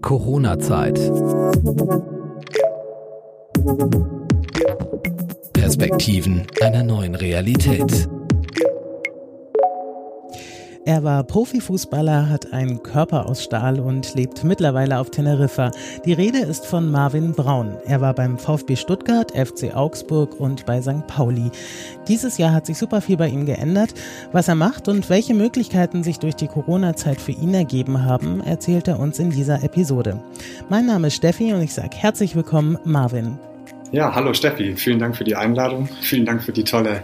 Corona-Zeit. Perspektiven einer neuen Realität. Er war Profifußballer, hat einen Körper aus Stahl und lebt mittlerweile auf Teneriffa. Die Rede ist von Marvin Braun. Er war beim VfB Stuttgart, FC Augsburg und bei St. Pauli. Dieses Jahr hat sich super viel bei ihm geändert. Was er macht und welche Möglichkeiten sich durch die Corona-Zeit für ihn ergeben haben, erzählt er uns in dieser Episode. Mein Name ist Steffi und ich sage herzlich willkommen, Marvin. Ja, hallo Steffi, vielen Dank für die Einladung, vielen Dank für die tolle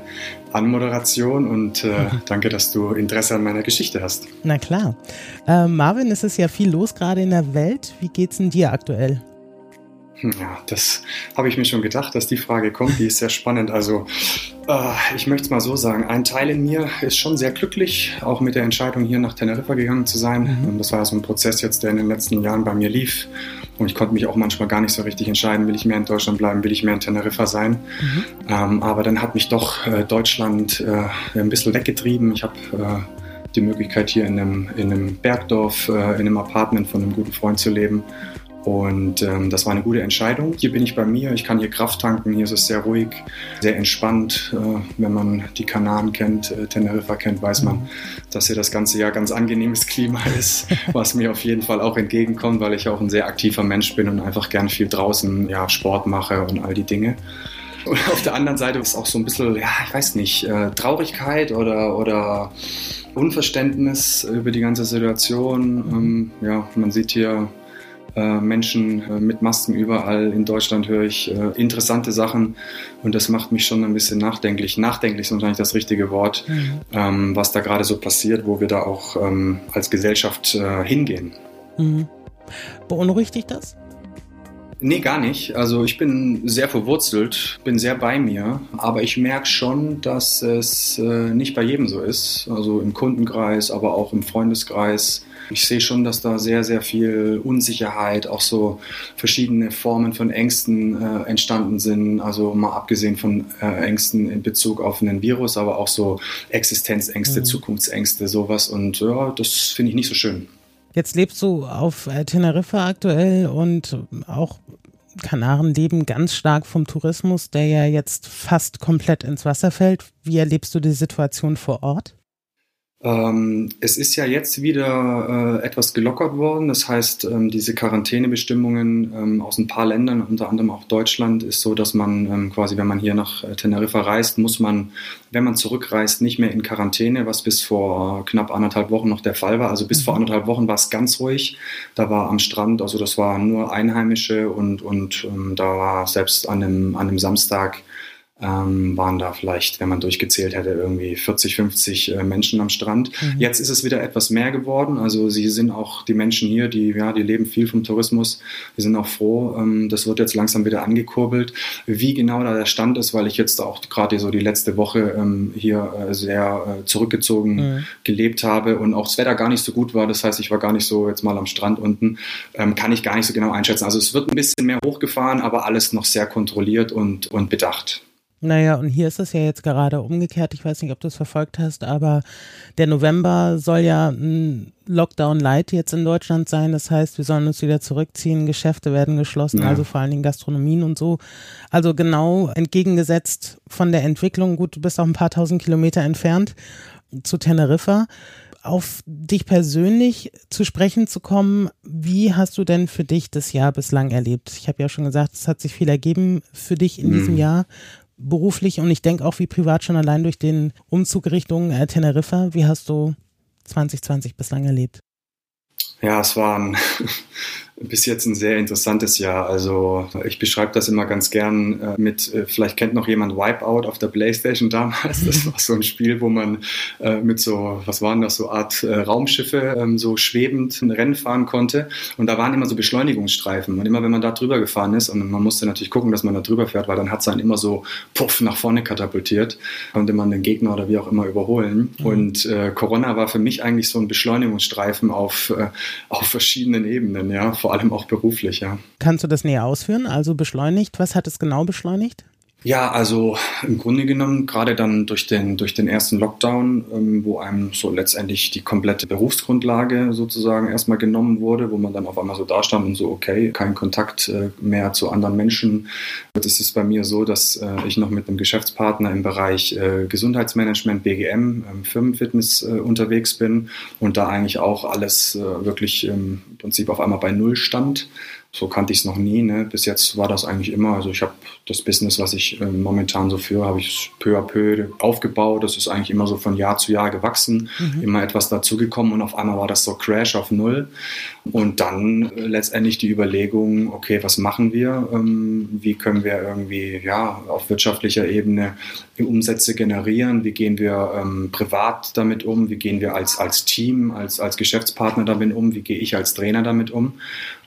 Anmoderation und äh, danke, dass du Interesse an meiner Geschichte hast. Na klar. Äh, Marvin, es ist ja viel los gerade in der Welt. Wie geht's denn dir aktuell? Ja, das habe ich mir schon gedacht, dass die Frage kommt. Die ist sehr spannend. Also, äh, ich möchte es mal so sagen: Ein Teil in mir ist schon sehr glücklich, auch mit der Entscheidung, hier nach Teneriffa gegangen zu sein. Mhm. Und das war so ein Prozess jetzt, der in den letzten Jahren bei mir lief. Und ich konnte mich auch manchmal gar nicht so richtig entscheiden: Will ich mehr in Deutschland bleiben? Will ich mehr in Teneriffa sein? Mhm. Ähm, aber dann hat mich doch äh, Deutschland äh, ein bisschen weggetrieben. Ich habe äh, die Möglichkeit, hier in einem, in einem Bergdorf, äh, in einem Apartment von einem guten Freund zu leben. Und ähm, das war eine gute Entscheidung. Hier bin ich bei mir, ich kann hier Kraft tanken, hier ist es sehr ruhig, sehr entspannt. Äh, wenn man die Kanaren kennt, äh, Teneriffa kennt, weiß man, dass hier das ganze Jahr ganz angenehmes Klima ist, was mir auf jeden Fall auch entgegenkommt, weil ich auch ein sehr aktiver Mensch bin und einfach gern viel draußen ja, Sport mache und all die Dinge. Und auf der anderen Seite ist auch so ein bisschen, ja, ich weiß nicht, äh, Traurigkeit oder, oder Unverständnis über die ganze Situation. Ähm, ja, man sieht hier Menschen äh, mit Masken überall. In Deutschland höre ich äh, interessante Sachen und das macht mich schon ein bisschen nachdenklich. Nachdenklich ist wahrscheinlich das richtige Wort, mhm. ähm, was da gerade so passiert, wo wir da auch ähm, als Gesellschaft äh, hingehen. Mhm. Beunruhigt dich das? Nee, gar nicht. Also ich bin sehr verwurzelt, bin sehr bei mir, aber ich merke schon, dass es äh, nicht bei jedem so ist. Also im Kundenkreis, aber auch im Freundeskreis. Ich sehe schon, dass da sehr, sehr viel Unsicherheit, auch so verschiedene Formen von Ängsten äh, entstanden sind. Also mal abgesehen von äh, Ängsten in Bezug auf einen Virus, aber auch so Existenzängste, mhm. Zukunftsängste, sowas. Und ja, das finde ich nicht so schön. Jetzt lebst du auf äh, Teneriffa aktuell und auch Kanaren leben ganz stark vom Tourismus, der ja jetzt fast komplett ins Wasser fällt. Wie erlebst du die Situation vor Ort? Ähm, es ist ja jetzt wieder äh, etwas gelockert worden. Das heißt, ähm, diese Quarantänebestimmungen ähm, aus ein paar Ländern, unter anderem auch Deutschland, ist so, dass man quasi, wenn man hier nach äh, Teneriffa reist, muss man, wenn man zurückreist, nicht mehr in Quarantäne, was bis vor knapp anderthalb Wochen noch der Fall war. Also bis mhm. vor anderthalb Wochen war es ganz ruhig. Da war am Strand, also das waren nur Einheimische und, und da war selbst an einem, an einem Samstag ähm, waren da vielleicht, wenn man durchgezählt hätte, irgendwie 40, 50 äh, Menschen am Strand. Mhm. Jetzt ist es wieder etwas mehr geworden. Also sie sind auch die Menschen hier, die ja, die leben viel vom Tourismus. Die sind auch froh. Ähm, das wird jetzt langsam wieder angekurbelt. Wie genau da der Stand ist, weil ich jetzt auch gerade so die letzte Woche ähm, hier äh, sehr äh, zurückgezogen mhm. gelebt habe und auch das Wetter gar nicht so gut war. Das heißt, ich war gar nicht so jetzt mal am Strand unten. Ähm, kann ich gar nicht so genau einschätzen. Also es wird ein bisschen mehr hochgefahren, aber alles noch sehr kontrolliert und, und bedacht. Naja, und hier ist es ja jetzt gerade umgekehrt. Ich weiß nicht, ob du es verfolgt hast, aber der November soll ja ein Lockdown Light jetzt in Deutschland sein. Das heißt, wir sollen uns wieder zurückziehen, Geschäfte werden geschlossen, ja. also vor allen Dingen Gastronomien und so. Also genau entgegengesetzt von der Entwicklung. Gut, du bist auch ein paar tausend Kilometer entfernt zu Teneriffa. Auf dich persönlich zu sprechen zu kommen, wie hast du denn für dich das Jahr bislang erlebt? Ich habe ja schon gesagt, es hat sich viel ergeben für dich in mhm. diesem Jahr beruflich und ich denke auch wie privat schon allein durch den Umzug Richtung äh, Teneriffa. Wie hast du 2020 bislang erlebt? Ja, es war ein bis jetzt ein sehr interessantes Jahr. Also ich beschreibe das immer ganz gern äh, mit, äh, vielleicht kennt noch jemand Wipeout auf der Playstation damals. Das war so ein Spiel, wo man äh, mit so, was waren das, so Art Raumschiffe ähm, so schwebend ein Rennen fahren konnte. Und da waren immer so Beschleunigungsstreifen. Und immer wenn man da drüber gefahren ist, und man musste natürlich gucken, dass man da drüber fährt, weil dann hat es einen immer so puff nach vorne katapultiert, konnte man den Gegner oder wie auch immer überholen. Mhm. Und äh, Corona war für mich eigentlich so ein Beschleunigungsstreifen auf, äh, auf verschiedenen Ebenen, ja vor allem auch beruflich, ja. Kannst du das näher ausführen? Also beschleunigt, was hat es genau beschleunigt? Ja, also im Grunde genommen, gerade dann durch den, durch den ersten Lockdown, ähm, wo einem so letztendlich die komplette Berufsgrundlage sozusagen erstmal genommen wurde, wo man dann auf einmal so dastand und so, okay, kein Kontakt äh, mehr zu anderen Menschen. Das ist bei mir so, dass äh, ich noch mit einem Geschäftspartner im Bereich äh, Gesundheitsmanagement, BGM, ähm, Firmenfitness äh, unterwegs bin und da eigentlich auch alles äh, wirklich im Prinzip auf einmal bei Null stand so kannte ich es noch nie. Ne? Bis jetzt war das eigentlich immer. Also ich habe das Business, was ich äh, momentan so führe, habe ich peu à peu aufgebaut. Das ist eigentlich immer so von Jahr zu Jahr gewachsen, mhm. immer etwas dazugekommen und auf einmal war das so Crash auf Null. Und dann äh, letztendlich die Überlegung, okay, was machen wir? Ähm, wie können wir irgendwie ja, auf wirtschaftlicher Ebene Umsätze generieren? Wie gehen wir ähm, privat damit um? Wie gehen wir als, als Team, als, als Geschäftspartner damit um? Wie gehe ich als Trainer damit um?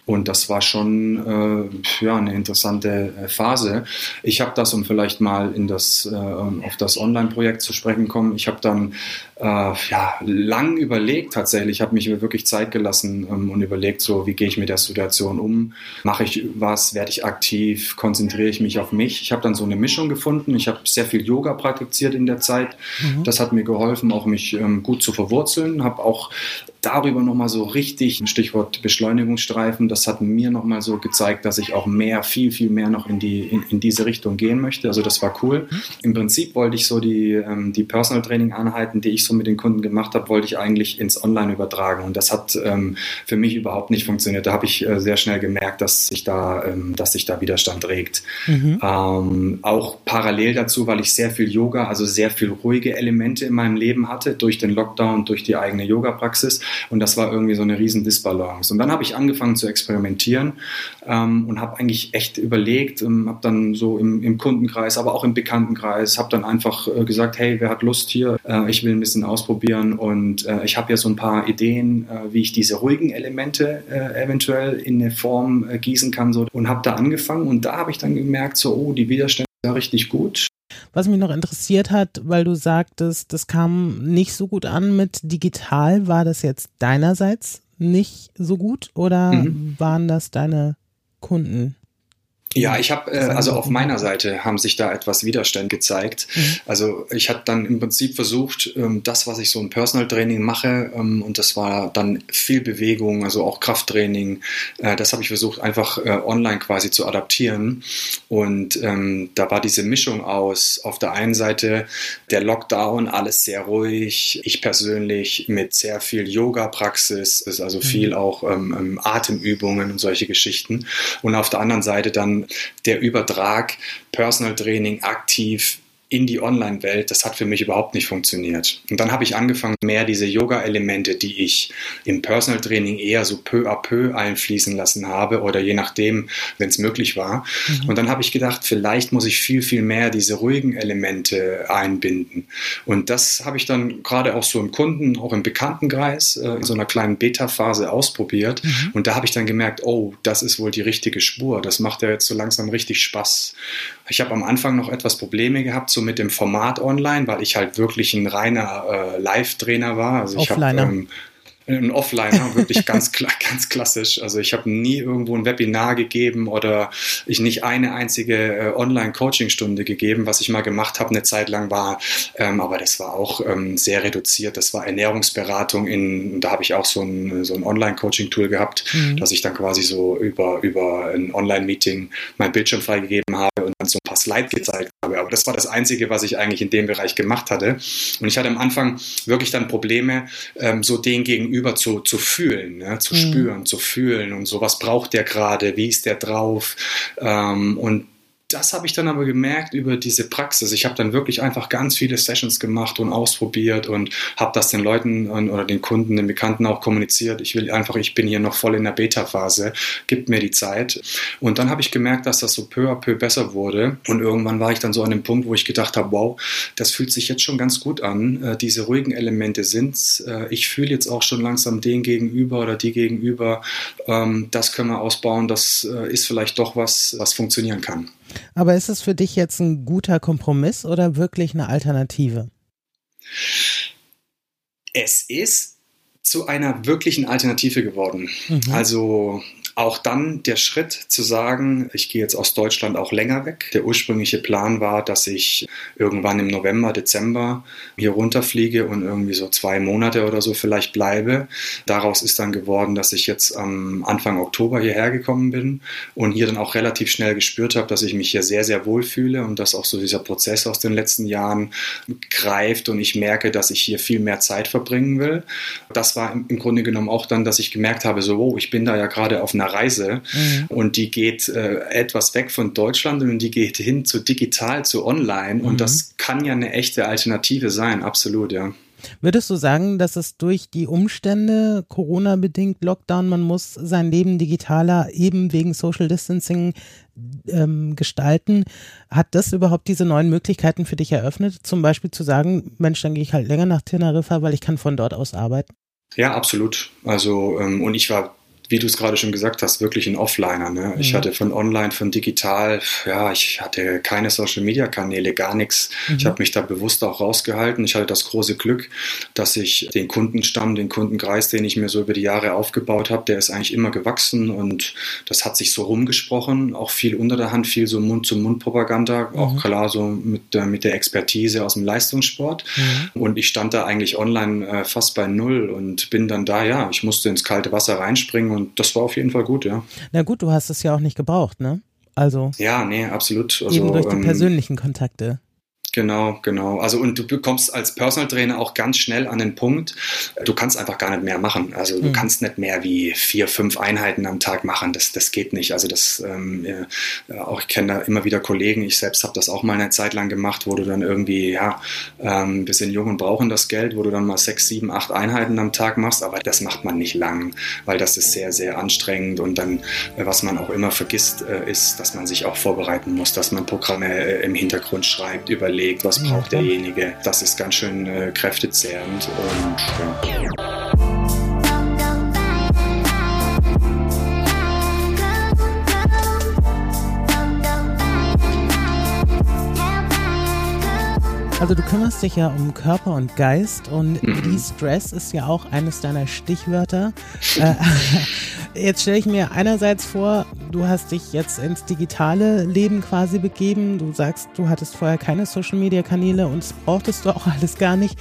Und das war schon äh, ja, eine interessante äh, Phase. Ich habe das, um vielleicht mal in das, äh, auf das Online-Projekt zu sprechen kommen, ich habe dann äh, ja, lang überlegt tatsächlich, ich habe mich wirklich Zeit gelassen ähm, und überlegt, so wie gehe ich mit der Situation um, mache ich was, werde ich aktiv, konzentriere ich mich auf mich. Ich habe dann so eine Mischung gefunden. Ich habe sehr viel Yoga praktiziert in der Zeit. Mhm. Das hat mir geholfen, auch mich ähm, gut zu verwurzeln. Habe auch darüber nochmal so richtig, Stichwort Beschleunigungsstreifen, das hat mir nochmal so gezeigt, dass ich auch mehr, viel, viel mehr noch in, die, in, in diese Richtung gehen möchte. Also das war cool. Im Prinzip wollte ich so die, ähm, die Personal Training Einheiten, die ich so mit den Kunden gemacht habe, wollte ich eigentlich ins Online übertragen. Und das hat ähm, für mich überhaupt nicht funktioniert. Da habe ich äh, sehr schnell gemerkt, dass sich da, ähm, dass sich da Widerstand regt. Mhm. Ähm, auch parallel dazu, weil ich sehr viel Yoga, also sehr viel ruhige Elemente in meinem Leben hatte, durch den Lockdown, durch die eigene Yoga-Praxis. Und das war irgendwie so eine riesen Disbalance. Und dann habe ich angefangen zu experimentieren ähm, und habe eigentlich echt überlegt, ähm, habe dann so im, im, Kundenkreis, aber auch im Bekanntenkreis, habe dann einfach äh, gesagt, hey, wer hat Lust hier? Äh, ich will ein bisschen ausprobieren und äh, ich habe ja so ein paar Ideen, äh, wie ich diese ruhigen Elemente äh, eventuell in eine Form äh, gießen kann so, und habe da angefangen und da habe ich dann gemerkt, so, oh, die Widerstände sind richtig gut. Was mich noch interessiert hat, weil du sagtest, das kam nicht so gut an mit digital, war das jetzt deinerseits nicht so gut oder mhm. waren das deine Kunden? Ja, ich habe, äh, also auf meiner Seite haben sich da etwas Widerstand gezeigt. Mhm. Also ich habe dann im Prinzip versucht, ähm, das, was ich so im Personal Training mache, ähm, und das war dann viel Bewegung, also auch Krafttraining, äh, das habe ich versucht einfach äh, online quasi zu adaptieren. Und ähm, da war diese Mischung aus, auf der einen Seite der Lockdown, alles sehr ruhig, ich persönlich mit sehr viel Yoga-Praxis, also viel mhm. auch ähm, ähm, Atemübungen und solche Geschichten. Und auf der anderen Seite dann der Übertrag Personal Training aktiv in die Online-Welt, das hat für mich überhaupt nicht funktioniert. Und dann habe ich angefangen, mehr diese Yoga-Elemente, die ich im Personal Training eher so peu à peu einfließen lassen habe oder je nachdem, wenn es möglich war. Mhm. Und dann habe ich gedacht, vielleicht muss ich viel, viel mehr diese ruhigen Elemente einbinden. Und das habe ich dann gerade auch so im Kunden, auch im Bekanntenkreis, äh, in so einer kleinen Beta-Phase ausprobiert. Mhm. Und da habe ich dann gemerkt, oh, das ist wohl die richtige Spur. Das macht ja jetzt so langsam richtig Spaß. Ich habe am Anfang noch etwas Probleme gehabt, so mit dem Format online, weil ich halt wirklich ein reiner äh, Live-Trainer war. Also ich habe ähm, ein Offliner, wirklich ganz, ganz klassisch. Also ich habe nie irgendwo ein Webinar gegeben oder ich nicht eine einzige äh, Online-Coaching-Stunde gegeben. Was ich mal gemacht habe, eine Zeit lang war, ähm, aber das war auch ähm, sehr reduziert. Das war Ernährungsberatung in, da habe ich auch so ein, so ein Online-Coaching-Tool gehabt, mhm. dass ich dann quasi so über, über ein Online-Meeting mein Bildschirm freigegeben habe und dann so ein paar Slides gezeigt habe. Aber das war das Einzige, was ich eigentlich in dem Bereich gemacht hatte. Und ich hatte am Anfang wirklich dann Probleme, ähm, so den gegenüber gegenüber zu, zu fühlen, ne? zu mhm. spüren, zu fühlen und so, was braucht der gerade, wie ist der drauf ähm, und das habe ich dann aber gemerkt über diese Praxis. Ich habe dann wirklich einfach ganz viele Sessions gemacht und ausprobiert und habe das den Leuten oder den Kunden, den Bekannten auch kommuniziert. Ich will einfach, ich bin hier noch voll in der Beta-Phase, gibt mir die Zeit. Und dann habe ich gemerkt, dass das so peu à peu besser wurde. Und irgendwann war ich dann so an dem Punkt, wo ich gedacht habe, wow, das fühlt sich jetzt schon ganz gut an. Äh, diese ruhigen Elemente sind's. Äh, ich fühle jetzt auch schon langsam den gegenüber oder die gegenüber. Ähm, das können wir ausbauen. Das äh, ist vielleicht doch was, was funktionieren kann. Aber ist es für dich jetzt ein guter Kompromiss oder wirklich eine Alternative? Es ist zu einer wirklichen Alternative geworden. Mhm. Also auch dann der Schritt zu sagen, ich gehe jetzt aus Deutschland auch länger weg. Der ursprüngliche Plan war, dass ich irgendwann im November, Dezember hier runterfliege und irgendwie so zwei Monate oder so vielleicht bleibe. Daraus ist dann geworden, dass ich jetzt am Anfang Oktober hierher gekommen bin und hier dann auch relativ schnell gespürt habe, dass ich mich hier sehr, sehr wohl fühle und dass auch so dieser Prozess aus den letzten Jahren greift und ich merke, dass ich hier viel mehr Zeit verbringen will. Das war im Grunde genommen auch dann, dass ich gemerkt habe, so, oh, ich bin da ja gerade auf einer Reise mhm. und die geht äh, etwas weg von Deutschland und die geht hin zu digital, zu online und mhm. das kann ja eine echte Alternative sein, absolut, ja. Würdest du sagen, dass es durch die Umstände, Corona-bedingt, Lockdown, man muss sein Leben digitaler eben wegen Social Distancing ähm, gestalten, hat das überhaupt diese neuen Möglichkeiten für dich eröffnet? Zum Beispiel zu sagen, Mensch, dann gehe ich halt länger nach Teneriffa, weil ich kann von dort aus arbeiten? Ja, absolut. Also, ähm, und ich war wie du es gerade schon gesagt hast, wirklich ein Offliner. Ne? Mhm. Ich hatte von online, von digital, ja, ich hatte keine Social-Media-Kanäle, gar nichts. Mhm. Ich habe mich da bewusst auch rausgehalten. Ich hatte das große Glück, dass ich den Kundenstamm, den Kundenkreis, den ich mir so über die Jahre aufgebaut habe, der ist eigentlich immer gewachsen und das hat sich so rumgesprochen, auch viel unter der Hand, viel so Mund-zu-Mund-Propaganda, mhm. auch klar so mit, äh, mit der Expertise aus dem Leistungssport. Mhm. Und ich stand da eigentlich online äh, fast bei Null und bin dann da, ja, ich musste ins kalte Wasser reinspringen und das war auf jeden Fall gut, ja. Na gut, du hast es ja auch nicht gebraucht, ne? Also. Ja, nee, absolut. Also, eben durch die ähm, persönlichen Kontakte. Genau, genau. Also und du bekommst als Personal Trainer auch ganz schnell an den Punkt, du kannst einfach gar nicht mehr machen. Also du mhm. kannst nicht mehr wie vier, fünf Einheiten am Tag machen. Das, das geht nicht. Also das ähm, auch ich kenne da immer wieder Kollegen. Ich selbst habe das auch mal eine Zeit lang gemacht, wo du dann irgendwie ja ähm, wir sind jung und brauchen das Geld, wo du dann mal sechs, sieben, acht Einheiten am Tag machst. Aber das macht man nicht lang, weil das ist sehr, sehr anstrengend. Und dann äh, was man auch immer vergisst, äh, ist, dass man sich auch vorbereiten muss, dass man Programme äh, im Hintergrund schreibt, überlegt überlegt, was braucht derjenige. Das ist ganz schön äh, kräftezehrend und ja. Also du kümmerst dich ja um Körper und Geist und mhm. De-Stress ist ja auch eines deiner Stichwörter. Äh, jetzt stelle ich mir einerseits vor, du hast dich jetzt ins digitale Leben quasi begeben. Du sagst, du hattest vorher keine Social-Media-Kanäle und das brauchtest du auch alles gar nicht.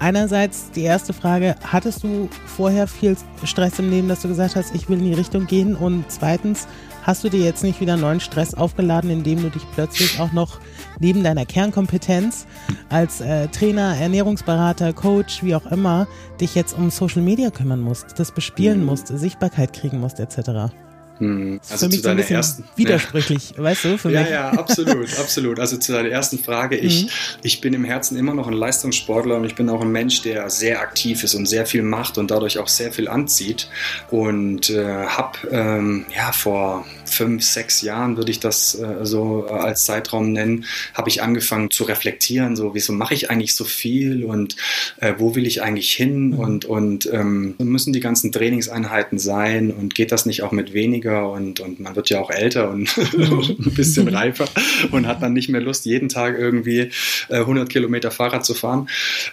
Einerseits die erste Frage, hattest du vorher viel Stress im Leben, dass du gesagt hast, ich will in die Richtung gehen? Und zweitens, hast du dir jetzt nicht wieder neuen Stress aufgeladen, indem du dich plötzlich auch noch neben deiner Kernkompetenz als äh, Trainer, Ernährungsberater, Coach, wie auch immer, dich jetzt um Social Media kümmern musst, das bespielen mhm. musst, Sichtbarkeit kriegen musst, etc. Hm. Also für mich zu deiner so ersten widersprüchlich, ja. weißt du? Für ja, mich. ja, absolut, absolut. Also zu deiner ersten Frage, ich, mhm. ich bin im Herzen immer noch ein Leistungssportler und ich bin auch ein Mensch, der sehr aktiv ist und sehr viel macht und dadurch auch sehr viel anzieht und äh, habe ähm, ja vor fünf, sechs Jahren würde ich das äh, so äh, als Zeitraum nennen, habe ich angefangen zu reflektieren, so wieso mache ich eigentlich so viel und äh, wo will ich eigentlich hin mhm. und und ähm, müssen die ganzen Trainingseinheiten sein und geht das nicht auch mit weniger ruhiger und, und man wird ja auch älter und ein bisschen reifer und hat dann nicht mehr Lust, jeden Tag irgendwie äh, 100 Kilometer Fahrrad zu fahren.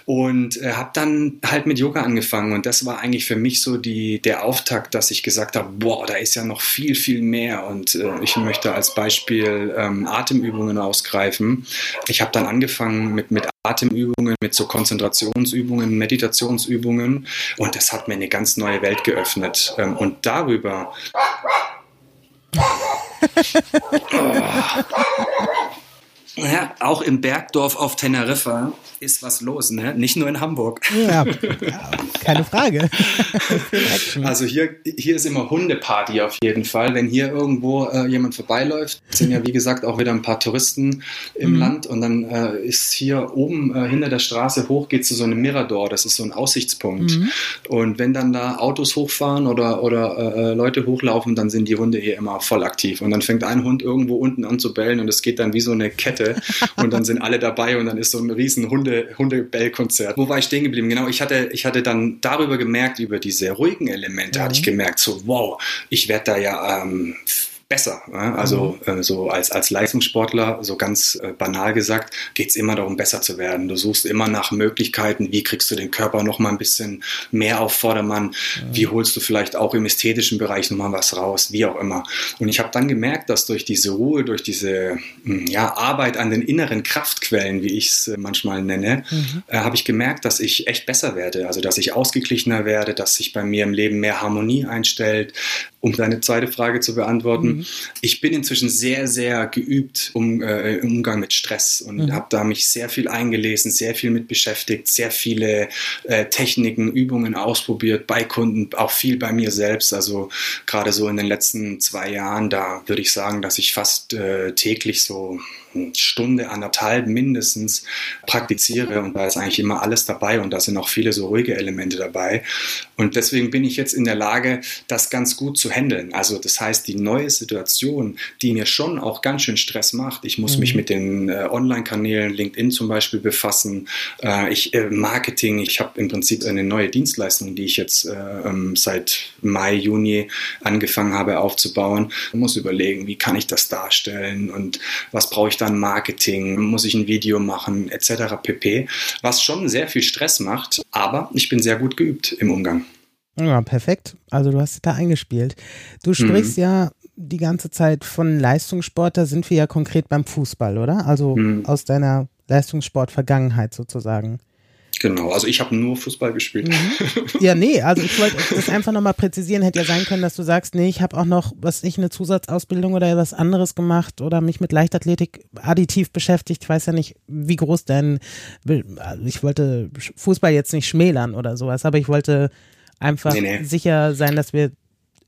Und äh, habe dann halt mit Yoga angefangen und das war eigentlich für mich so die, der Auftakt, dass ich gesagt habe, boah, da ist ja noch viel, viel mehr und äh, ich möchte als Beispiel ähm, Atemübungen ausgreifen. Ich habe dann angefangen mit, mit Atemübungen, mit so Konzentrationsübungen, Meditationsübungen und das hat mir eine ganz neue Welt geöffnet. Ähm, und darüber ja, auch im Bergdorf auf Teneriffa ist was los, ne? Nicht nur in Hamburg. Ja, ja keine Frage. also hier, hier ist immer Hundeparty auf jeden Fall. Wenn hier irgendwo äh, jemand vorbeiläuft, sind ja wie gesagt auch wieder ein paar Touristen im mhm. Land und dann äh, ist hier oben äh, hinter der Straße hoch geht zu so einem Mirador, das ist so ein Aussichtspunkt. Mhm. Und wenn dann da Autos hochfahren oder, oder äh, Leute hochlaufen, dann sind die Hunde hier immer voll aktiv. Und dann fängt ein Hund irgendwo unten an zu bellen und es geht dann wie so eine Kette und dann sind alle dabei und dann ist so ein riesen Hunde Hunde, Hundebellkonzert. Wo war ich stehen geblieben? Genau, ich hatte, ich hatte dann darüber gemerkt, über diese ruhigen Elemente, mhm. hatte ich gemerkt, so wow, ich werde da ja ähm, besser. Also mhm. äh, so als, als Leistungssportler, so ganz äh, banal gesagt, geht es immer darum, besser zu werden. Du suchst immer nach Möglichkeiten, wie kriegst du den Körper noch mal ein bisschen mehr auf Vordermann, mhm. wie holst du vielleicht auch im ästhetischen Bereich noch mal was raus, wie auch immer. Und ich habe dann gemerkt, dass durch diese Ruhe, durch diese hm, ja, Arbeit an den inneren Kraftquellen, wie ich es äh, manchmal nenne, mhm. äh, habe ich gemerkt, dass ich echt besser werde. Also dass ich ausgeglichener werde, dass sich bei mir im Leben mehr Harmonie einstellt, um deine zweite Frage zu beantworten. Mhm. Ich bin inzwischen sehr, sehr geübt um, äh, im Umgang mit Stress und mhm. habe da mich sehr viel eingelesen, sehr viel mit beschäftigt, sehr viele äh, Techniken, Übungen ausprobiert bei Kunden, auch viel bei mir selbst. Also gerade so in den letzten zwei Jahren, da würde ich sagen, dass ich fast äh, täglich so Stunde, anderthalb mindestens praktiziere und da ist eigentlich immer alles dabei und da sind auch viele so ruhige Elemente dabei. Und deswegen bin ich jetzt in der Lage, das ganz gut zu handeln. Also das heißt, die neue Situation, die mir schon auch ganz schön Stress macht. Ich muss mhm. mich mit den äh, Online-Kanälen, LinkedIn zum Beispiel befassen. Äh, ich äh, Marketing, ich habe im Prinzip eine neue Dienstleistung, die ich jetzt äh, ähm, seit Mai, Juni angefangen habe aufzubauen. Ich muss überlegen, wie kann ich das darstellen und was brauche ich dann Marketing, muss ich ein Video machen, etc. pp. Was schon sehr viel Stress macht, aber ich bin sehr gut geübt im Umgang. Ja, perfekt. Also du hast da eingespielt. Du sprichst mhm. ja die ganze Zeit von Leistungssport, da sind wir ja konkret beim Fußball, oder? Also mhm. aus deiner Leistungssport-Vergangenheit sozusagen. Genau, also ich habe nur Fußball gespielt. Mhm. Ja, nee, also ich wollte das einfach nochmal präzisieren. Hätte ja sein können, dass du sagst, nee, ich habe auch noch, was ich, eine Zusatzausbildung oder was anderes gemacht oder mich mit Leichtathletik additiv beschäftigt. Ich weiß ja nicht, wie groß denn, also ich wollte Fußball jetzt nicht schmälern oder sowas, aber ich wollte einfach nee, nee. sicher sein, dass wir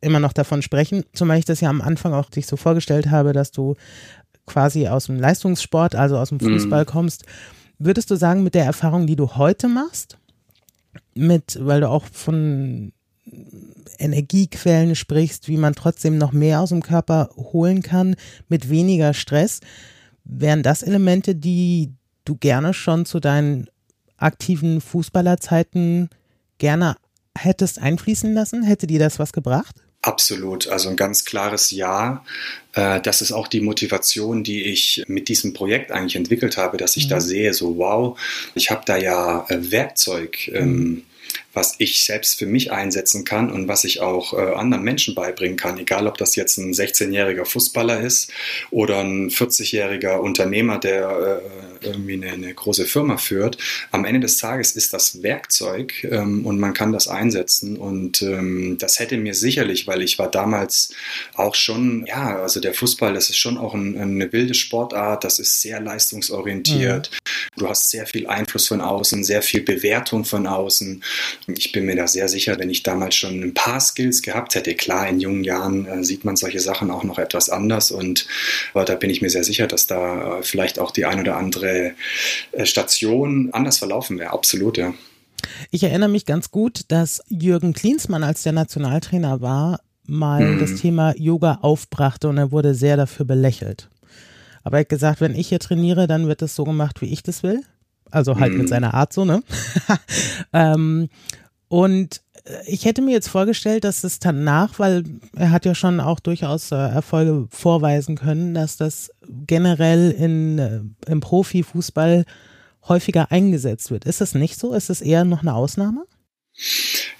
immer noch davon sprechen. Zumal ich das ja am Anfang auch dich so vorgestellt habe, dass du quasi aus dem Leistungssport, also aus dem mhm. Fußball mhm. kommst. Würdest du sagen, mit der Erfahrung, die du heute machst, mit, weil du auch von Energiequellen sprichst, wie man trotzdem noch mehr aus dem Körper holen kann, mit weniger Stress, wären das Elemente, die du gerne schon zu deinen aktiven Fußballerzeiten gerne hättest einfließen lassen? Hätte dir das was gebracht? Absolut, also ein ganz klares Ja. Äh, das ist auch die Motivation, die ich mit diesem Projekt eigentlich entwickelt habe, dass ich mhm. da sehe, so wow, ich habe da ja äh, Werkzeug. Ähm, mhm was ich selbst für mich einsetzen kann und was ich auch äh, anderen Menschen beibringen kann, egal ob das jetzt ein 16-jähriger Fußballer ist oder ein 40-jähriger Unternehmer, der äh, irgendwie eine, eine, große Firma führt. Am Ende des Tages ist das Werkzeug ähm, und man kann das einsetzen und ähm, das hätte mir sicherlich, weil ich war damals auch schon, ja, also der Fußball, das ist schon auch ein, eine wilde Sportart, das ist sehr leistungsorientiert. Mhm. Du hast sehr viel Einfluss von außen, sehr viel Bewertung von außen ich bin mir da sehr sicher, wenn ich damals schon ein paar Skills gehabt hätte, klar, in jungen Jahren äh, sieht man solche Sachen auch noch etwas anders und aber da bin ich mir sehr sicher, dass da äh, vielleicht auch die ein oder andere äh, Station anders verlaufen wäre. Absolut, ja. Ich erinnere mich ganz gut, dass Jürgen Klinsmann, als der Nationaltrainer war, mal mhm. das Thema Yoga aufbrachte und er wurde sehr dafür belächelt. Aber er hat gesagt, wenn ich hier trainiere, dann wird es so gemacht, wie ich das will. Also halt mhm. mit seiner Art so, ne? ähm, und äh, ich hätte mir jetzt vorgestellt, dass es danach, weil er hat ja schon auch durchaus äh, Erfolge vorweisen können, dass das generell in, äh, im Profifußball häufiger eingesetzt wird. Ist das nicht so? Ist es eher noch eine Ausnahme?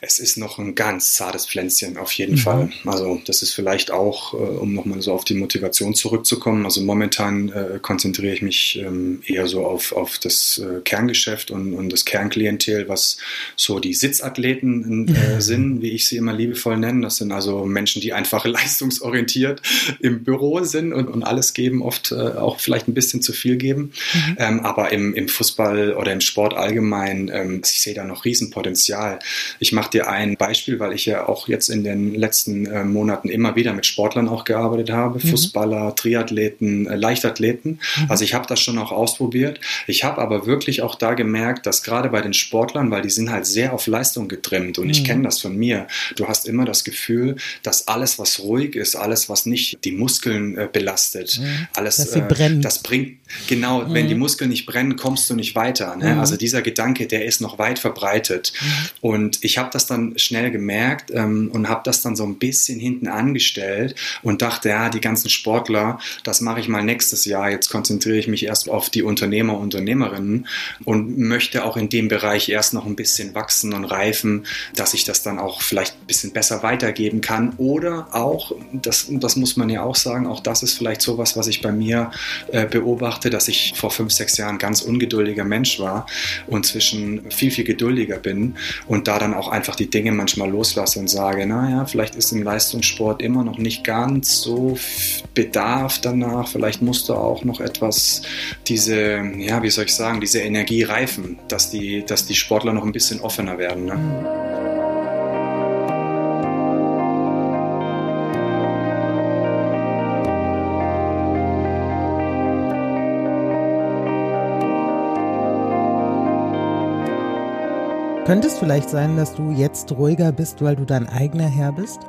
Es ist noch ein ganz zartes Pflänzchen auf jeden mhm. Fall. Also das ist vielleicht auch, äh, um nochmal so auf die Motivation zurückzukommen. Also momentan äh, konzentriere ich mich ähm, eher so auf, auf das äh, Kerngeschäft und, und das Kernklientel, was so die Sitzathleten äh, sind, wie ich sie immer liebevoll nenne. Das sind also Menschen, die einfach leistungsorientiert im Büro sind und, und alles geben, oft äh, auch vielleicht ein bisschen zu viel geben. Mhm. Ähm, aber im, im Fußball oder im Sport allgemein, ähm, ich sehe da noch Riesenpotenzial. Ich mache dir ein Beispiel, weil ich ja auch jetzt in den letzten äh, Monaten immer wieder mit Sportlern auch gearbeitet habe, mhm. Fußballer, Triathleten, äh, Leichtathleten. Mhm. Also ich habe das schon auch ausprobiert. Ich habe aber wirklich auch da gemerkt, dass gerade bei den Sportlern, weil die sind halt sehr auf Leistung getrimmt und mhm. ich kenne das von mir, du hast immer das Gefühl, dass alles, was ruhig ist, alles, was nicht die Muskeln äh, belastet, mhm. alles, dass sie brennen. das bringt, genau, wenn die mhm. Muskeln nicht brennen, kommst du nicht weiter. Ne? Mhm. Also dieser Gedanke, der ist noch weit verbreitet. Und ich habe das das dann schnell gemerkt ähm, und habe das dann so ein bisschen hinten angestellt und dachte, ja, die ganzen Sportler, das mache ich mal nächstes Jahr. Jetzt konzentriere ich mich erst auf die Unternehmer, Unternehmerinnen und möchte auch in dem Bereich erst noch ein bisschen wachsen und reifen, dass ich das dann auch vielleicht ein bisschen besser weitergeben kann. Oder auch, das, das muss man ja auch sagen, auch das ist vielleicht sowas, was ich bei mir äh, beobachte, dass ich vor fünf, sechs Jahren ganz ungeduldiger Mensch war und zwischen viel, viel geduldiger bin und da dann auch einfach die Dinge manchmal loslasse und sage, naja, vielleicht ist im Leistungssport immer noch nicht ganz so Bedarf danach, vielleicht musste auch noch etwas diese, ja, wie soll ich sagen, diese Energie reifen, dass die, dass die Sportler noch ein bisschen offener werden. Ne? Könnte es vielleicht sein, dass du jetzt ruhiger bist, weil du dein eigener Herr bist?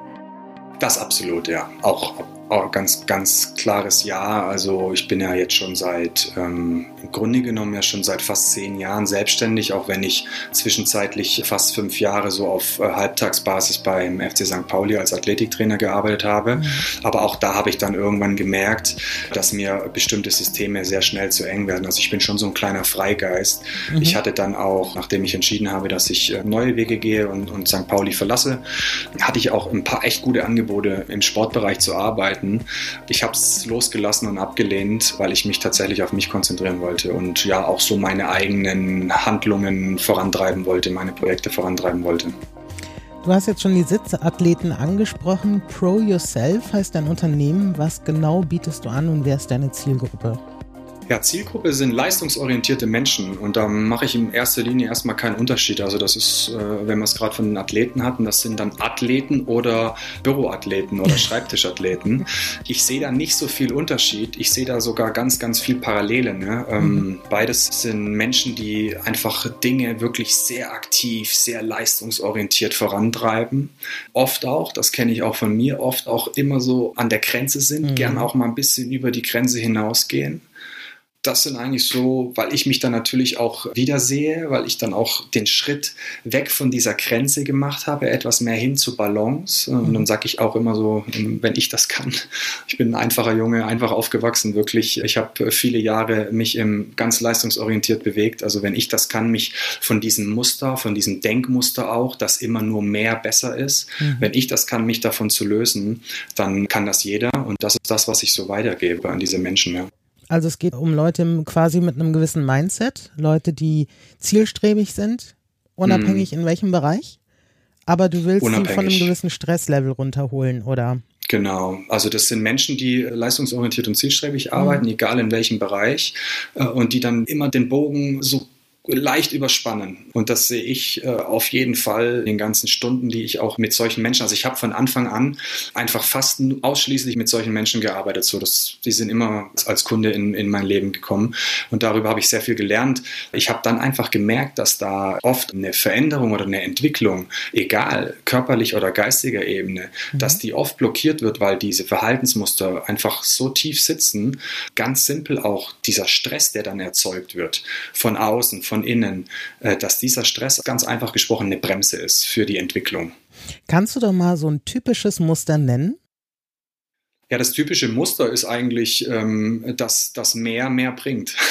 Das absolut, ja. Auch Oh, ganz, ganz klares Ja. Also ich bin ja jetzt schon seit, ähm, im Grunde genommen ja schon seit fast zehn Jahren selbstständig, auch wenn ich zwischenzeitlich fast fünf Jahre so auf äh, Halbtagsbasis beim FC St. Pauli als Athletiktrainer gearbeitet habe. Mhm. Aber auch da habe ich dann irgendwann gemerkt, dass mir bestimmte Systeme sehr schnell zu eng werden. Also ich bin schon so ein kleiner Freigeist. Mhm. Ich hatte dann auch, nachdem ich entschieden habe, dass ich äh, neue Wege gehe und, und St. Pauli verlasse, hatte ich auch ein paar echt gute Angebote im Sportbereich zu arbeiten arbeiten. Ich habe es losgelassen und abgelehnt, weil ich mich tatsächlich auf mich konzentrieren wollte und ja auch so meine eigenen Handlungen vorantreiben wollte, meine Projekte vorantreiben wollte. Du hast jetzt schon die Sitzathleten angesprochen. Pro Yourself heißt dein Unternehmen. Was genau bietest du an und wer ist deine Zielgruppe? Ja, Zielgruppe sind leistungsorientierte Menschen und da mache ich in erster Linie erstmal keinen Unterschied. Also das ist, äh, wenn wir es gerade von den Athleten hatten, das sind dann Athleten oder Büroathleten oder Schreibtischathleten. Ich sehe da nicht so viel Unterschied. Ich sehe da sogar ganz, ganz viel Parallele. Ne? Ähm, mhm. Beides sind Menschen, die einfach Dinge wirklich sehr aktiv, sehr leistungsorientiert vorantreiben. Oft auch, das kenne ich auch von mir, oft auch immer so an der Grenze sind, mhm. gern auch mal ein bisschen über die Grenze hinausgehen das sind eigentlich so, weil ich mich dann natürlich auch wiedersehe, weil ich dann auch den Schritt weg von dieser Grenze gemacht habe, etwas mehr hin zu Balance. Und dann sage ich auch immer so, wenn ich das kann, ich bin ein einfacher Junge, einfach aufgewachsen, wirklich. Ich habe viele Jahre mich im ganz leistungsorientiert bewegt. Also wenn ich das kann, mich von diesem Muster, von diesem Denkmuster auch, dass immer nur mehr besser ist, mhm. wenn ich das kann, mich davon zu lösen, dann kann das jeder. Und das ist das, was ich so weitergebe an diese Menschen. Ja. Also es geht um Leute quasi mit einem gewissen Mindset, Leute, die zielstrebig sind, unabhängig mm. in welchem Bereich. Aber du willst sie von einem gewissen Stresslevel runterholen, oder? Genau, also das sind Menschen, die leistungsorientiert und zielstrebig arbeiten, mhm. egal in welchem Bereich, äh, und die dann immer den Bogen so leicht überspannen. Und das sehe ich äh, auf jeden Fall in den ganzen Stunden, die ich auch mit solchen Menschen, also ich habe von Anfang an einfach fast ausschließlich mit solchen Menschen gearbeitet. So, dass, die sind immer als Kunde in, in mein Leben gekommen. Und darüber habe ich sehr viel gelernt. Ich habe dann einfach gemerkt, dass da oft eine Veränderung oder eine Entwicklung, egal körperlich oder geistiger Ebene, mhm. dass die oft blockiert wird, weil diese Verhaltensmuster einfach so tief sitzen. Ganz simpel auch dieser Stress, der dann erzeugt wird von außen, von innen, äh, dass dieser Stress ganz einfach gesprochen eine Bremse ist für die Entwicklung. Kannst du doch mal so ein typisches Muster nennen? Ja, das typische Muster ist eigentlich, ähm, dass das mehr mehr bringt.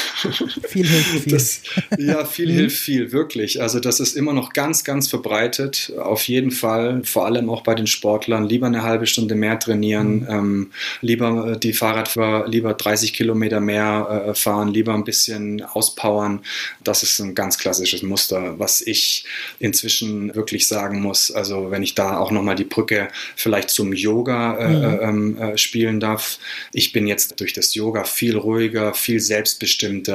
Viel hilft viel. Das, ja, viel mhm. hilft viel, wirklich. Also das ist immer noch ganz, ganz verbreitet. Auf jeden Fall, vor allem auch bei den Sportlern, lieber eine halbe Stunde mehr trainieren, mhm. ähm, lieber äh, die Fahrradfahrer, lieber 30 Kilometer mehr äh, fahren, lieber ein bisschen auspowern. Das ist ein ganz klassisches Muster, was ich inzwischen wirklich sagen muss. Also wenn ich da auch nochmal die Brücke vielleicht zum Yoga äh, mhm. äh, ähm, spielen darf. Ich bin jetzt durch das Yoga viel ruhiger, viel selbstbestimmter,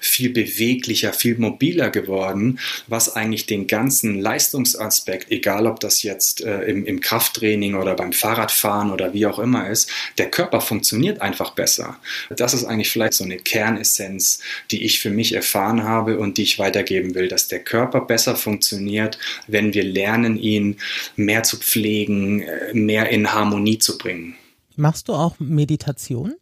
viel beweglicher, viel mobiler geworden, was eigentlich den ganzen Leistungsaspekt, egal ob das jetzt äh, im, im Krafttraining oder beim Fahrradfahren oder wie auch immer ist, der Körper funktioniert einfach besser. Das ist eigentlich vielleicht so eine Kernessenz, die ich für mich erfahren habe und die ich weitergeben will, dass der Körper besser funktioniert, wenn wir lernen, ihn mehr zu pflegen, äh, mehr in Harmonie zu bringen. Machst du auch Meditation?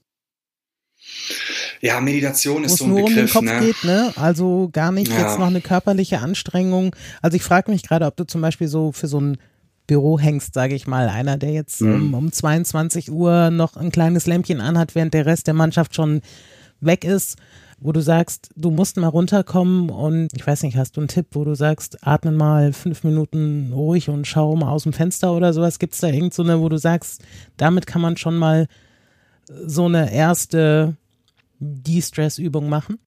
Ja, Meditation ist so ein nur Begriff, um den Kopf ne? geht, ne? Also gar nicht ja. jetzt noch eine körperliche Anstrengung. Also ich frage mich gerade, ob du zum Beispiel so für so ein Büro hängst, sage ich mal, einer, der jetzt mhm. um, um 22 Uhr noch ein kleines Lämpchen anhat, während der Rest der Mannschaft schon weg ist, wo du sagst, du musst mal runterkommen und ich weiß nicht, hast du einen Tipp, wo du sagst, atme mal fünf Minuten ruhig und schau mal aus dem Fenster oder sowas? Gibt es da irgend so eine, wo du sagst, damit kann man schon mal so eine erste De-Stress-Übung machen?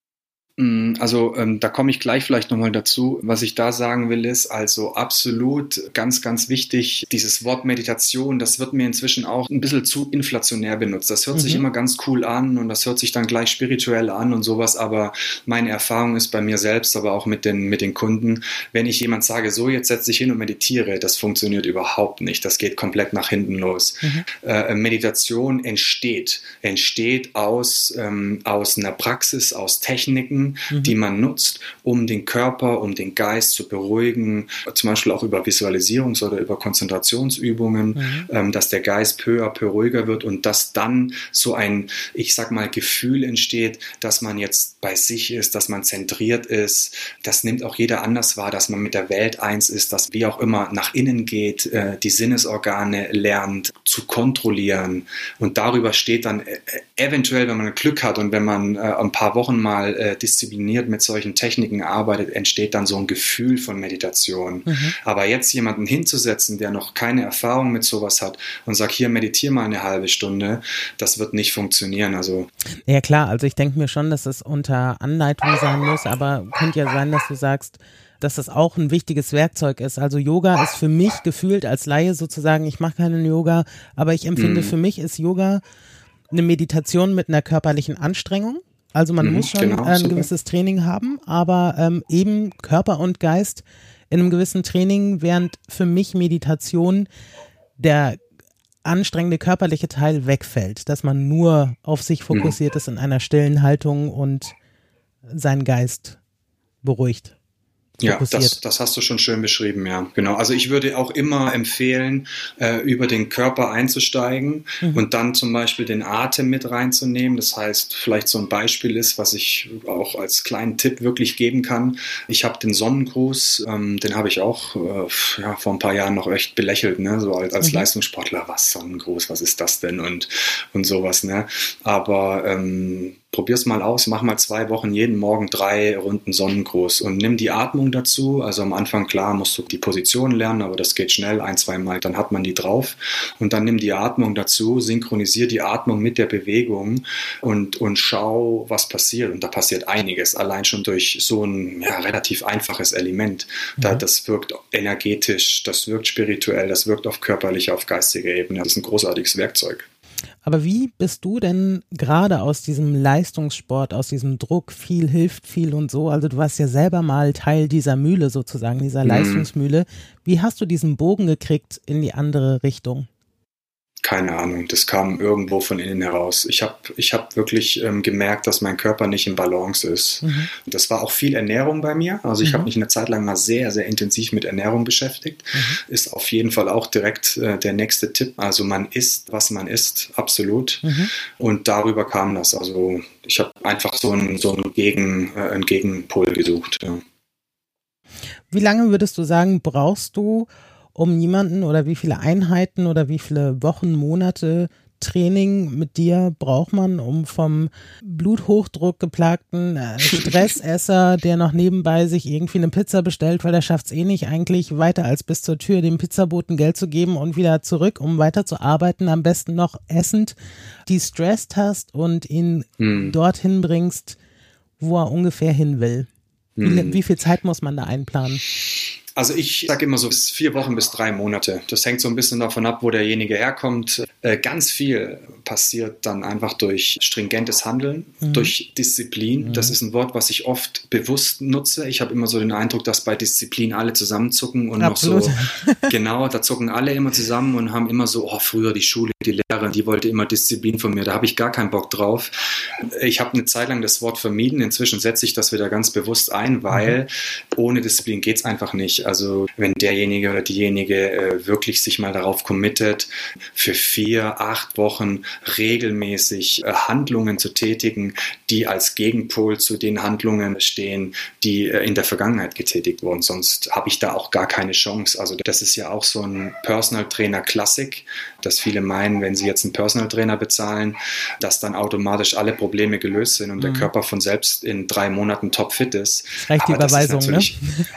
Mm, also ähm, da komme ich gleich vielleicht nochmal dazu. Was ich da sagen will, ist also absolut ganz, ganz wichtig, dieses Wort Meditation, das wird mir inzwischen auch ein bisschen zu inflationär benutzt. Das hört mhm. sich immer ganz cool an und das hört sich dann gleich spirituell an und sowas, aber meine Erfahrung ist bei mir selbst, aber auch mit den, mit den Kunden, wenn ich jemand sage, so jetzt setz dich hin und meditiere, das funktioniert überhaupt nicht. Das geht komplett nach hinten los. Mhm. Äh, Meditation entsteht, entsteht aus, ähm, aus einer Praxis, aus Techniken, mhm. die man nutzt, um den Körper, um den Geist zu beruhigen, zum Beispiel auch über Visualisierungs- oder über Konzentrationsübungen, mhm. ähm, dass der Geist peu à peu ruhiger wird und dass dann so ein, ich sag mal, Gefühl entsteht, dass man jetzt bei sich ist, dass man zentriert ist. Das nimmt auch jeder anders wahr, dass man mit der Welt eins ist, dass wie auch immer nach innen geht, äh, die Sinnesorgane lernt zu kontrollieren und darüber steht dann äh, eventuell, wenn man Glück hat und wenn man äh, ein paar Wochen mal äh, diszipliniert mit solchen Techniken arbeitet, entsteht dann so ein Gefühl von Meditation. Mhm. Aber jetzt jemanden hinzusetzen, der noch keine Erfahrung mit sowas hat und sagt, hier meditiere mal eine halbe Stunde, das wird nicht funktionieren. Also ja klar, also ich denke mir schon, dass es unter Anleitung sein muss, aber könnte ja sein, dass du sagst, dass das auch ein wichtiges Werkzeug ist. Also Yoga ist für mich gefühlt als Laie sozusagen, ich mache keinen Yoga, aber ich empfinde, mhm. für mich ist Yoga eine Meditation mit einer körperlichen Anstrengung. Also man mhm, muss schon genau, ein super. gewisses Training haben, aber ähm, eben Körper und Geist in einem gewissen Training, während für mich Meditation der anstrengende körperliche Teil wegfällt, dass man nur auf sich mhm. fokussiert mhm. ist in einer stillen Haltung und seinen Geist beruhigt. Ja, das, das hast du schon schön beschrieben, ja, genau. Also ich würde auch immer empfehlen, äh, über den Körper einzusteigen mhm. und dann zum Beispiel den Atem mit reinzunehmen. Das heißt, vielleicht so ein Beispiel ist, was ich auch als kleinen Tipp wirklich geben kann. Ich habe den Sonnengruß, ähm, den habe ich auch äh, ja, vor ein paar Jahren noch echt belächelt, ne? so als, als mhm. Leistungssportler. Was Sonnengruß, was ist das denn und und sowas, ne? Aber ähm, probier's mal aus, mach mal zwei Wochen jeden Morgen drei Runden Sonnengruß und nimm die Atmung dazu. Also am Anfang, klar, musst du die Position lernen, aber das geht schnell, ein, zwei Mal, dann hat man die drauf. Und dann nimm die Atmung dazu, synchronisier die Atmung mit der Bewegung und, und schau, was passiert. Und da passiert einiges, allein schon durch so ein ja, relativ einfaches Element. Da, mhm. Das wirkt energetisch, das wirkt spirituell, das wirkt auf körperlicher, auf geistiger Ebene. Das ist ein großartiges Werkzeug. Aber wie bist du denn gerade aus diesem Leistungssport, aus diesem Druck, viel hilft viel und so, also du warst ja selber mal Teil dieser Mühle sozusagen, dieser mhm. Leistungsmühle. Wie hast du diesen Bogen gekriegt in die andere Richtung? Keine Ahnung, das kam irgendwo von innen heraus. Ich habe ich hab wirklich ähm, gemerkt, dass mein Körper nicht in Balance ist. Mhm. Das war auch viel Ernährung bei mir. Also ich mhm. habe mich eine Zeit lang mal sehr, sehr intensiv mit Ernährung beschäftigt. Mhm. Ist auf jeden Fall auch direkt äh, der nächste Tipp. Also man isst, was man isst, absolut. Mhm. Und darüber kam das. Also ich habe einfach so einen, so einen, Gegen, äh, einen Gegenpol gesucht. Ja. Wie lange würdest du sagen, brauchst du, um jemanden oder wie viele Einheiten oder wie viele Wochen, Monate Training mit dir braucht man, um vom Bluthochdruck geplagten äh, Stressesser, der noch nebenbei sich irgendwie eine Pizza bestellt, weil er schafft es eh nicht, eigentlich weiter als bis zur Tür dem Pizzaboten Geld zu geben und wieder zurück, um weiter zu arbeiten, am besten noch essend, die stresst hast und ihn hm. dorthin bringst, wo er ungefähr hin will. Wie, hm. wie viel Zeit muss man da einplanen? Also ich sage immer so vier Wochen bis drei Monate. Das hängt so ein bisschen davon ab, wo derjenige herkommt. Äh, ganz viel passiert dann einfach durch stringentes Handeln, mhm. durch Disziplin. Mhm. Das ist ein Wort, was ich oft bewusst nutze. Ich habe immer so den Eindruck, dass bei Disziplin alle zusammenzucken und Absolut. noch so, genau, da zucken alle immer zusammen und haben immer so, oh, früher die Schule, Die Lehrerin, die wollte immer Disziplin von mir, da habe ich gar keinen Bock drauf. Ich habe eine Zeit lang das Wort vermieden, inzwischen setze ich das wieder ganz bewusst ein, weil mhm. ohne Disziplin geht es einfach nicht. Also wenn derjenige oder diejenige äh, wirklich sich mal darauf committet, für vier, acht Wochen regelmäßig äh, Handlungen zu tätigen, die als Gegenpol zu den Handlungen stehen, die äh, in der Vergangenheit getätigt wurden. Sonst habe ich da auch gar keine Chance. Also das ist ja auch so ein Personal Trainer Klassik, dass viele meinen, wenn sie jetzt einen Personal Trainer bezahlen, dass dann automatisch alle Probleme gelöst sind und mhm. der Körper von selbst in drei Monaten topfit ist. Das reicht die Überweisung, ne?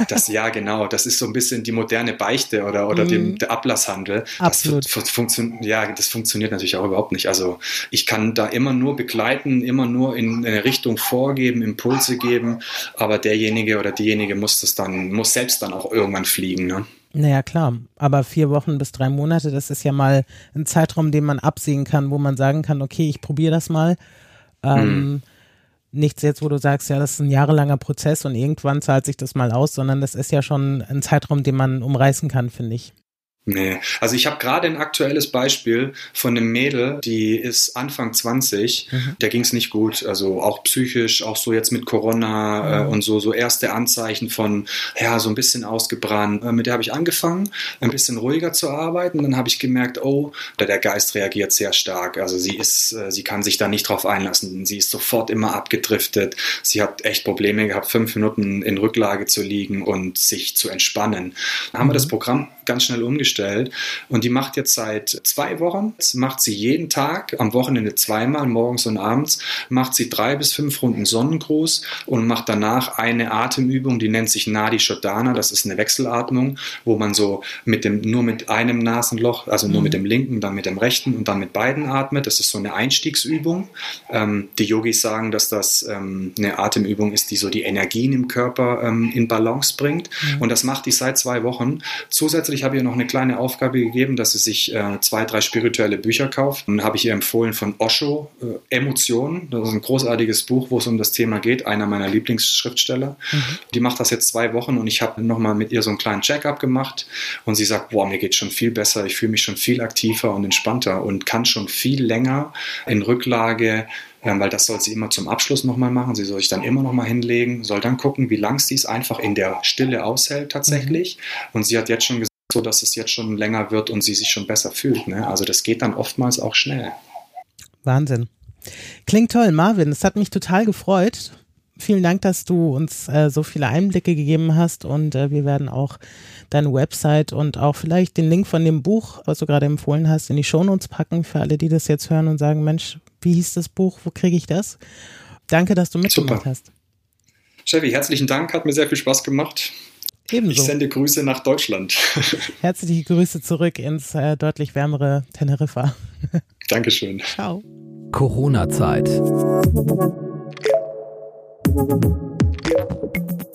Das, ja, genau. Das ist so ein bisschen die moderne Beichte oder, oder mhm. dem, der Ablasshandel. Absolut. Das, funktio ja, das funktioniert natürlich auch überhaupt nicht. Also ich kann da immer nur begleiten, immer nur in eine Richtung vorgeben, Impulse geben, aber derjenige oder diejenige muss das dann, muss selbst dann auch irgendwann fliegen. Ne? Naja, klar. Aber vier Wochen bis drei Monate, das ist ja mal ein Zeitraum, den man absehen kann, wo man sagen kann, okay, ich probiere das mal. Ähm, hm. Nichts jetzt, wo du sagst, ja, das ist ein jahrelanger Prozess und irgendwann zahlt sich das mal aus, sondern das ist ja schon ein Zeitraum, den man umreißen kann, finde ich. Nee, also ich habe gerade ein aktuelles Beispiel von einem Mädel, die ist Anfang 20, mhm. der ging es nicht gut, also auch psychisch, auch so jetzt mit Corona äh, mhm. äh, und so, so erste Anzeichen von, ja, so ein bisschen ausgebrannt. Äh, mit der habe ich angefangen, ein bisschen ruhiger zu arbeiten, dann habe ich gemerkt, oh, der Geist reagiert sehr stark, also sie ist, äh, sie kann sich da nicht drauf einlassen, sie ist sofort immer abgedriftet, sie hat echt Probleme gehabt, fünf Minuten in Rücklage zu liegen und sich zu entspannen. Dann haben wir das mhm. Programm ganz schnell umgestellt und die macht jetzt seit zwei Wochen, macht sie jeden Tag, am Wochenende zweimal, morgens und abends, macht sie drei bis fünf Runden Sonnengruß und macht danach eine Atemübung, die nennt sich Nadi Shodana, das ist eine Wechselatmung, wo man so mit dem, nur mit einem Nasenloch, also nur mhm. mit dem linken, dann mit dem rechten und dann mit beiden atmet. Das ist so eine Einstiegsübung. Ähm, die Yogis sagen, dass das ähm, eine Atemübung ist, die so die Energien im Körper ähm, in Balance bringt. Mhm. Und das macht die seit zwei Wochen. Zusätzlich ich habe ihr noch eine kleine Aufgabe gegeben, dass sie sich äh, zwei, drei spirituelle Bücher kauft. Dann habe ich ihr empfohlen von Osho, äh, Emotionen. Das ist ein großartiges Buch, wo es um das Thema geht. Einer meiner Lieblingsschriftsteller. Mhm. Die macht das jetzt zwei Wochen und ich habe nochmal mit ihr so einen kleinen Check-up gemacht und sie sagt, boah, mir geht schon viel besser. Ich fühle mich schon viel aktiver und entspannter und kann schon viel länger in Rücklage ähm, weil das soll sie immer zum Abschluss nochmal machen. Sie soll sich dann immer nochmal hinlegen, soll dann gucken, wie lang sie es einfach in der Stille aushält tatsächlich. Mhm. Und sie hat jetzt schon gesagt, so dass es jetzt schon länger wird und sie sich schon besser fühlt. Ne? Also das geht dann oftmals auch schnell. Wahnsinn. Klingt toll, Marvin. Es hat mich total gefreut. Vielen Dank, dass du uns äh, so viele Einblicke gegeben hast und äh, wir werden auch deine Website und auch vielleicht den Link von dem Buch, was du gerade empfohlen hast, in die Shownotes packen für alle, die das jetzt hören und sagen, Mensch, wie hieß das Buch, wo kriege ich das? Danke, dass du mitgemacht Super. hast. Chevy, herzlichen Dank, hat mir sehr viel Spaß gemacht. Ebenso. Ich sende Grüße nach Deutschland. Herzliche Grüße zurück ins äh, deutlich wärmere Teneriffa. Dankeschön. Ciao. Corona-Zeit.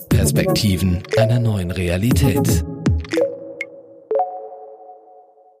Perspektiven einer neuen Realität.